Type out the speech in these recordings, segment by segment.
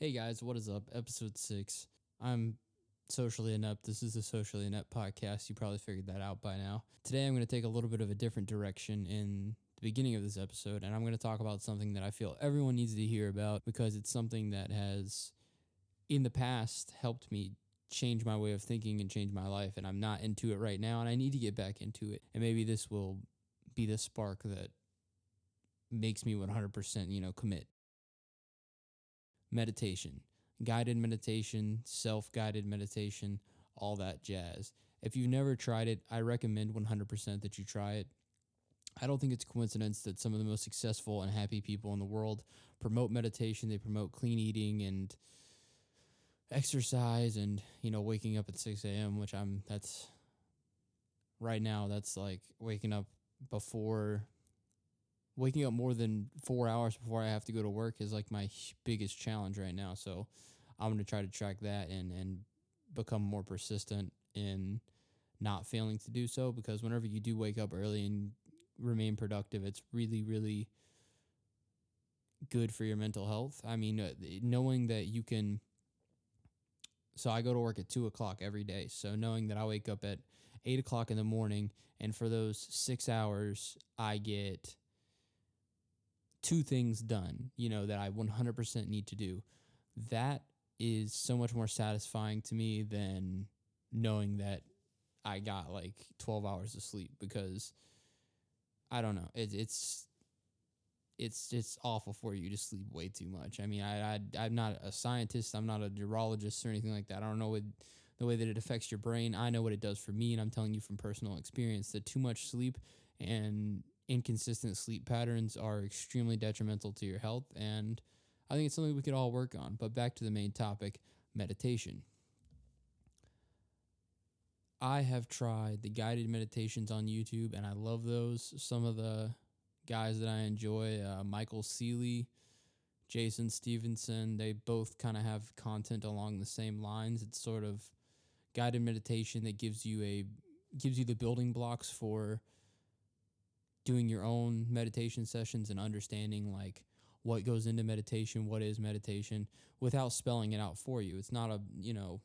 Hey guys, what is up? Episode six. I'm socially inept. This is a socially inept podcast. You probably figured that out by now. Today I'm going to take a little bit of a different direction in the beginning of this episode, and I'm going to talk about something that I feel everyone needs to hear about because it's something that has, in the past, helped me change my way of thinking and change my life. And I'm not into it right now, and I need to get back into it. And maybe this will be the spark that makes me 100%, you know, commit meditation, guided meditation, self guided meditation, all that jazz. If you've never tried it, I recommend 100% that you try it. I don't think it's coincidence that some of the most successful and happy people in the world promote meditation, they promote clean eating and exercise and, you know, waking up at 6 a.m., which I'm, that's right now, that's like waking up before waking up more than four hours before I have to go to work is like my biggest challenge right now. So I'm going to try to track that and, and become more persistent in not failing to do so because whenever you do wake up early and remain productive, it's really, really good for your mental health. I mean, uh, knowing that you can. So I go to work at two o'clock every day. So knowing that I wake up at eight o'clock in the morning, and for those six hours, I get two things done, you know, that I 100% need to do. That is so much more satisfying to me than knowing that I got like 12 hours of sleep because I don't know. It, it's it's it's awful for you to sleep way too much. I mean, I, I I'm not a scientist. I'm not a neurologist or anything like that. I don't know what the way that it affects your brain. I know what it does for me, and I'm telling you from personal experience that too much sleep and inconsistent sleep patterns are extremely detrimental to your health. And I think it's something we could all work on. But back to the main topic meditation. I have tried the guided meditations on YouTube and I love those. Some of the guys that I enjoy, uh, Michael Sealey, Jason Stephenson, they both kind of have content along the same lines. It's sort of guided meditation that gives you a gives you the building blocks for doing your own meditation sessions and understanding like what goes into meditation, what is meditation, without spelling it out for you. It's not a, you know,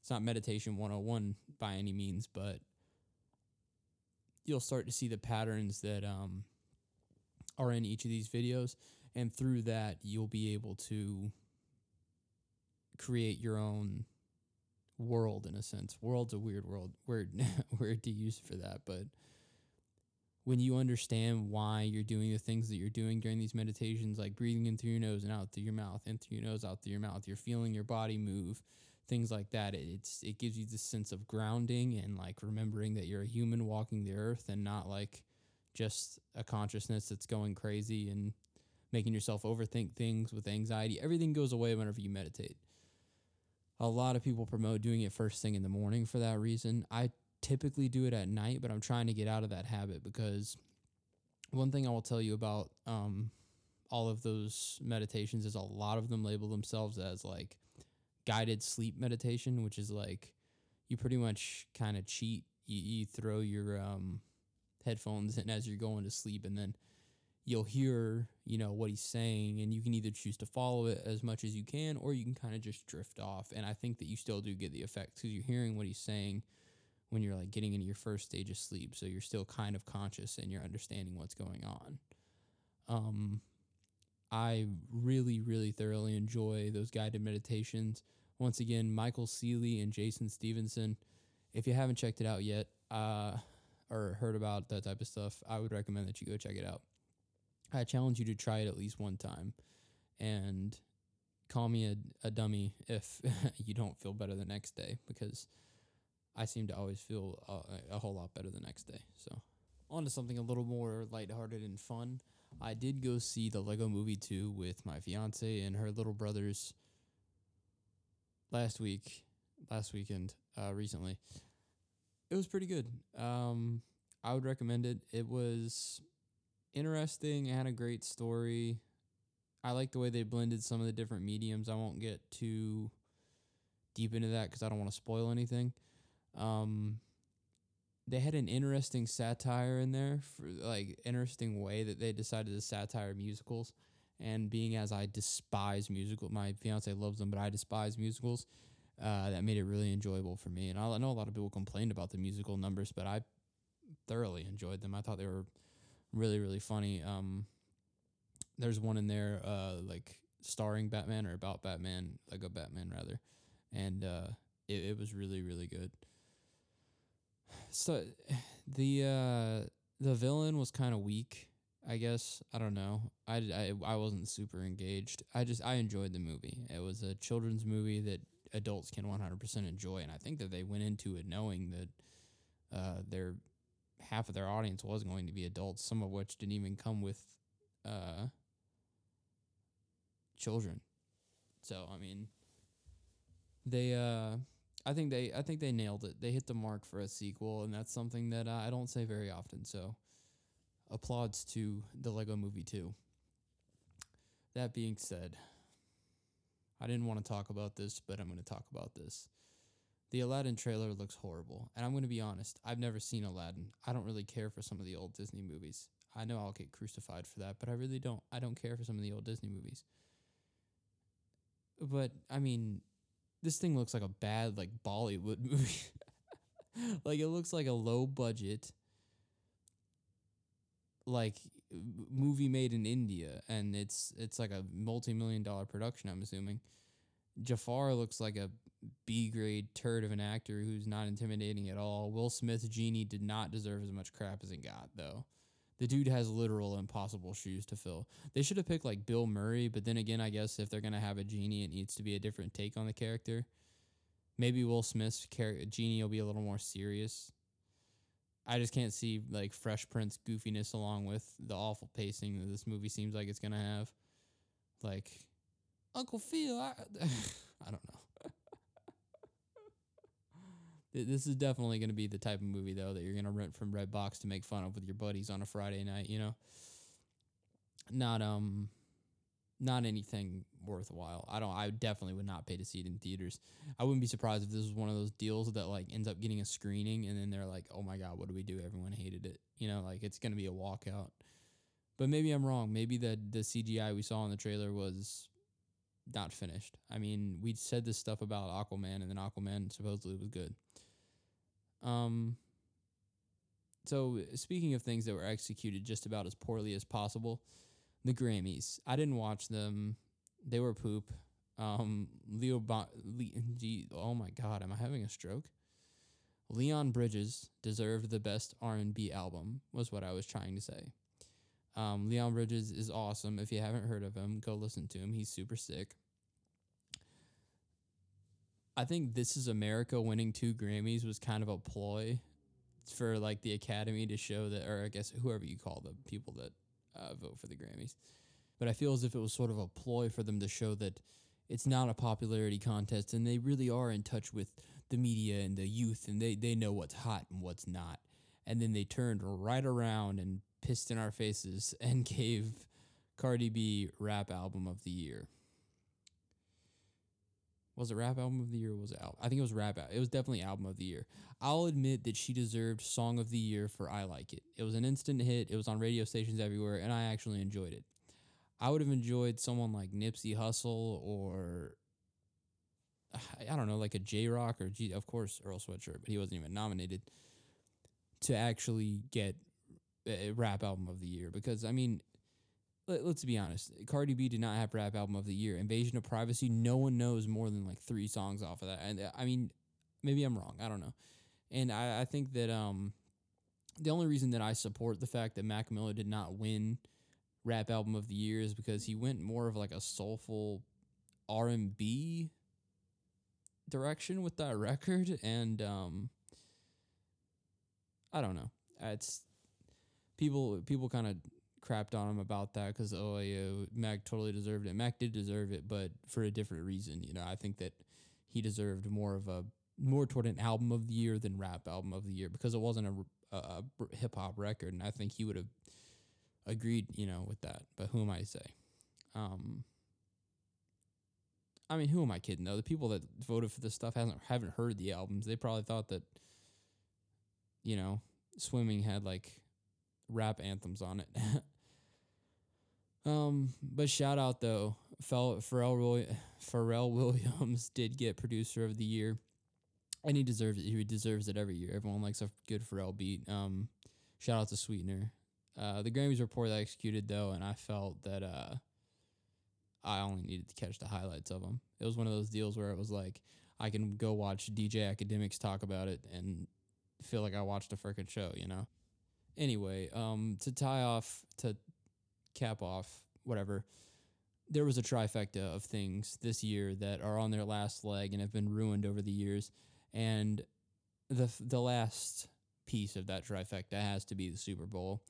it's not meditation 101 by any means, but you'll start to see the patterns that um, are in each of these videos. And through that, you'll be able to create your own world in a sense. World's a weird world, weird, weird to use for that, but when you understand why you're doing the things that you're doing during these meditations, like breathing in through your nose and out through your mouth, in through your nose, out through your mouth, you're feeling your body move, things like that. It's it gives you this sense of grounding and like remembering that you're a human walking the earth and not like just a consciousness that's going crazy and making yourself overthink things with anxiety. Everything goes away whenever you meditate. A lot of people promote doing it first thing in the morning for that reason. I typically do it at night, but I'm trying to get out of that habit because one thing I will tell you about um, all of those meditations is a lot of them label themselves as like guided sleep meditation, which is like you pretty much kind of cheat. You, you throw your um, headphones in as you're going to sleep, and then you'll hear you know what he's saying, and you can either choose to follow it as much as you can, or you can kind of just drift off. And I think that you still do get the effect because you're hearing what he's saying when you're like getting into your first stage of sleep. So you're still kind of conscious and you're understanding what's going on. Um, I really, really thoroughly enjoy those guided meditations. Once again, Michael Sealey and Jason Stephenson. If you haven't checked it out yet, uh, or heard about that type of stuff, I would recommend that you go check it out. I challenge you to try it at least one time and call me a, a dummy if you don't feel better the next day because I seem to always feel a, a whole lot better the next day. So, on to something a little more lighthearted and fun. I did go see the Lego Movie 2 with my fiance and her little brothers last week, last weekend, uh, recently. It was pretty good. Um, I would recommend it. It was interesting. It had a great story. I like the way they blended some of the different mediums. I won't get too deep into that because I don't want to spoil anything. Um, they had an interesting satire in there for like interesting way that they decided to satire musicals And being as I despise musical, my fiance loves them, but I despise musicals. Uh, that made it really enjoyable for me. And I know a lot of people complained about the musical numbers, but I thoroughly enjoyed them. I thought they were really, really funny. Um, there's one in there, uh, like starring Batman or about Batman, like a Batman rather, and uh, it, it was really, really good. So the uh, the villain was kind of weak. I guess I don't know. I, I I wasn't super engaged. I just I enjoyed the movie. It was a children's movie that adults can 100% enjoy, and I think that they went into it knowing that uh, their half of their audience was going to be adults, some of which didn't even come with uh, children. So I mean, they uh, I think they I think they nailed it. They hit the mark for a sequel, and that's something that I don't say very often. So applauds to the Lego Movie 2. That being said, I didn't want to talk about this, but I'm going to talk about this. The Aladdin trailer looks horrible, and I'm going to be honest, I've never seen Aladdin. I don't really care for some of the old Disney movies. I know I'll get crucified for that, but I really don't. I don't care for some of the old Disney movies. But I mean, this thing looks like a bad like Bollywood movie. like it looks like a low budget like movie made in India and it's it's like a multi-million dollar production I'm assuming. Jafar looks like a B grade turd of an actor who's not intimidating at all. Will Smith's genie did not deserve as much crap as it got though. The dude has literal impossible shoes to fill. They should have picked like Bill Murray, but then again, I guess if they're gonna have a genie, it needs to be a different take on the character. Maybe Will Smith's char- genie will be a little more serious. I just can't see like Fresh Prince goofiness along with the awful pacing that this movie seems like it's gonna have. Like Uncle Phil, I, I don't know. This is definitely going to be the type of movie though that you're going to rent from Redbox to make fun of with your buddies on a Friday night, you know. Not um not anything worthwhile. I don't I definitely would not pay to see it in theaters. I wouldn't be surprised if this was one of those deals that like ends up getting a screening and then they're like, "Oh my god, what do we do? Everyone hated it." You know, like it's going to be a walkout. But maybe I'm wrong. Maybe the the CGI we saw in the trailer was not finished. I mean, we said this stuff about Aquaman and then Aquaman supposedly was good. Um so speaking of things that were executed just about as poorly as possible, the Grammys. I didn't watch them. They were poop. Um, Leo, bon- Le- gee, oh my God, am I having a stroke? Leon Bridges deserved the best R&B album. Was what I was trying to say. Um, Leon Bridges is awesome. If you haven't heard of him, go listen to him. He's super sick. I think This Is America winning two Grammys was kind of a ploy for like the Academy to show that, or I guess whoever you call the people that uh, vote for the Grammys. But I feel as if it was sort of a ploy for them to show that it's not a popularity contest and they really are in touch with the media and the youth and they, they know what's hot and what's not. And then they turned right around and pissed in our faces and gave Cardi B rap album of the year. Was it rap album of the year? was it album? I think it was rap. It was definitely album of the year. I'll admit that she deserved song of the year for "I Like It." It was an instant hit. It was on radio stations everywhere, and I actually enjoyed it. I would have enjoyed someone like Nipsey Hussle or I don't know, like a Jay Rock or G, of course Earl Sweatshirt, but he wasn't even nominated to actually get a rap album of the year because I mean let, us be honest. Cardi B did not have rap album of the year. Invasion of Privacy. No one knows more than like three songs off of that. And uh, I mean, maybe I'm wrong. I don't know. And I, I think that um, the only reason that I support the fact that Mac Miller did not win rap album of the year is because he went more of like a soulful R and B direction with that record, and um, I don't know. It's people people kind of crapped on him about that because oh yeah, Mac totally deserved it. Mac did deserve it, but for a different reason. You know, I think that he deserved more of a more toward an album of the year than rap album of the year because it wasn't a, a, a hip hop record, and I think he would have agreed, you know, with that. But who am I to say? Um, I mean, who am I kidding though? The people that voted for this stuff hasn't haven't heard the albums. They probably thought that, you know, swimming had like rap anthems on it. Um, but shout out though, Pharrell Roy, Pharrell Williams did get producer of the year, and he deserves it. He deserves it every year. Everyone likes a good Pharrell beat. Um, shout out to Sweetener. Uh, the Grammys were poorly executed though, and I felt that uh, I only needed to catch the highlights of them. It was one of those deals where it was like I can go watch DJ Akademiks talk about it and feel like I watched a freaking show, you know. Anyway, um, to tie off to cap off whatever, there was a trifecta of things this year that are on their last leg and have been ruined over the years, and the the last piece of that trifecta has to be the Super Bowl.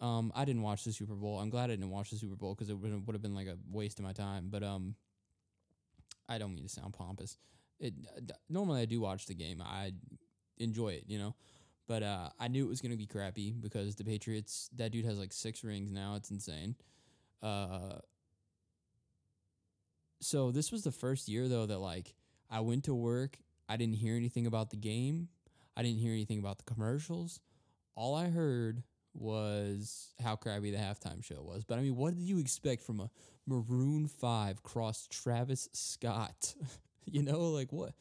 Um, I didn't watch the Super Bowl. I'm glad I didn't watch the Super Bowl because it would have been like a waste of my time. But um, I don't mean to sound pompous. It normally I do watch the game. I enjoy it, you know. But uh, I knew it was gonna be crappy because the Patriots. That dude has like six rings now. It's insane. Uh, so this was the first year though that like I went to work. I didn't hear anything about the game. I didn't hear anything about the commercials. All I heard was how crappy the halftime show was. But I mean, what did you expect from a Maroon Five cross Travis Scott? you know, like what,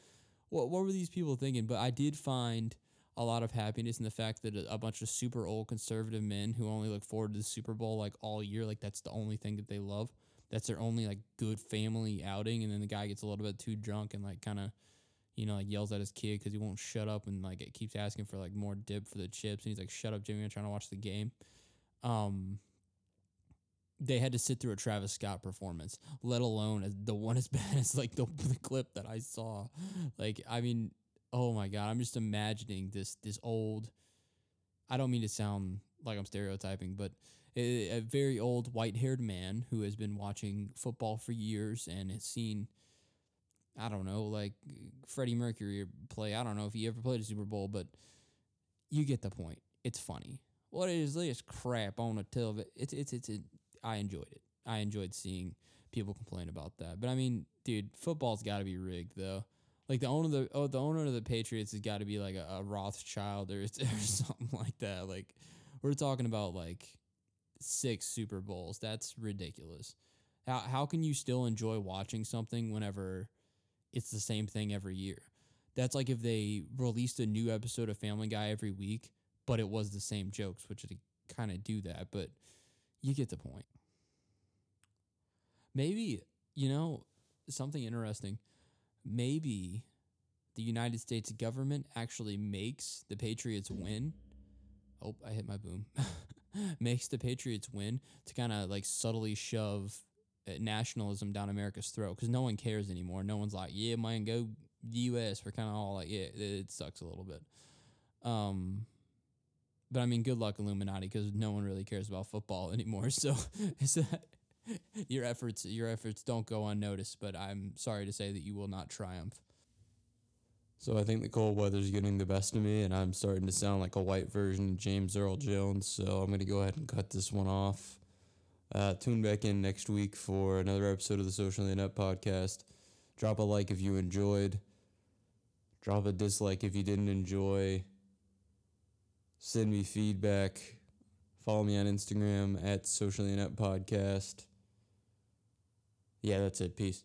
what, what were these people thinking? But I did find a lot of happiness in the fact that a, bunch of super old conservative men who only look forward to the Super Bowl like all year, like that's the only thing that they love. That's their only like good family outing, and then the guy gets a little bit too drunk and like kind of you know, like yells at his kid because he won't shut up and like it keeps asking for like more dip for the chips. And he's like, "Shut up, Jimmy! I'm trying to watch the game." Um, they had to sit through a Travis Scott performance, let alone the one as bad as like the, the clip that I saw. Like, I mean, oh my god, I'm just imagining this this old. I don't mean to sound like I'm stereotyping, but a, a very old white haired man who has been watching football for years and has seen I don't know, like Freddie Mercury play. I don't know if he ever played a Super Bowl, but you get the point. It's funny. What is this crap on a television? It's it's it's. It, I enjoyed it. I enjoyed seeing people complain about that. But I mean, dude, football's got to be rigged though. Like the owner of the oh the owner of the Patriots has got to be like a, a Rothschild or, or something like that. Like we're talking about like six Super Bowls. That's ridiculous. How how can you still enjoy watching something whenever it's the same thing every year. That's like if they released a new episode of Family Guy every week, but it was the same jokes, which they kind of do that, but you get the point. Maybe, you know, something interesting. Maybe the United States government actually makes the Patriots win. Oh, I hit my boom. makes the Patriots win to kind of like subtly shove uh, nationalism down America's throat because no one cares anymore. No one's like, yeah, man, go U.S. We're kind of all like, yeah, it sucks a little bit. Um, but I mean, good luck, Illuminati, because no one really cares about football anymore. So, so your efforts, your efforts don't go unnoticed. But I'm sorry to say that you will not triumph. So I think the cold weather's getting the best of me, and I'm starting to sound like a white version of James Earl Jones. So I'm gonna go ahead and cut this one off. Uh, tune back in next week for another episode of the Socially Inept podcast. Drop a like if you enjoyed. Drop a dislike if you didn't enjoy. Send me feedback. Follow me on Instagram at Socially Inept Podcast. Yeah, that's it. Peace.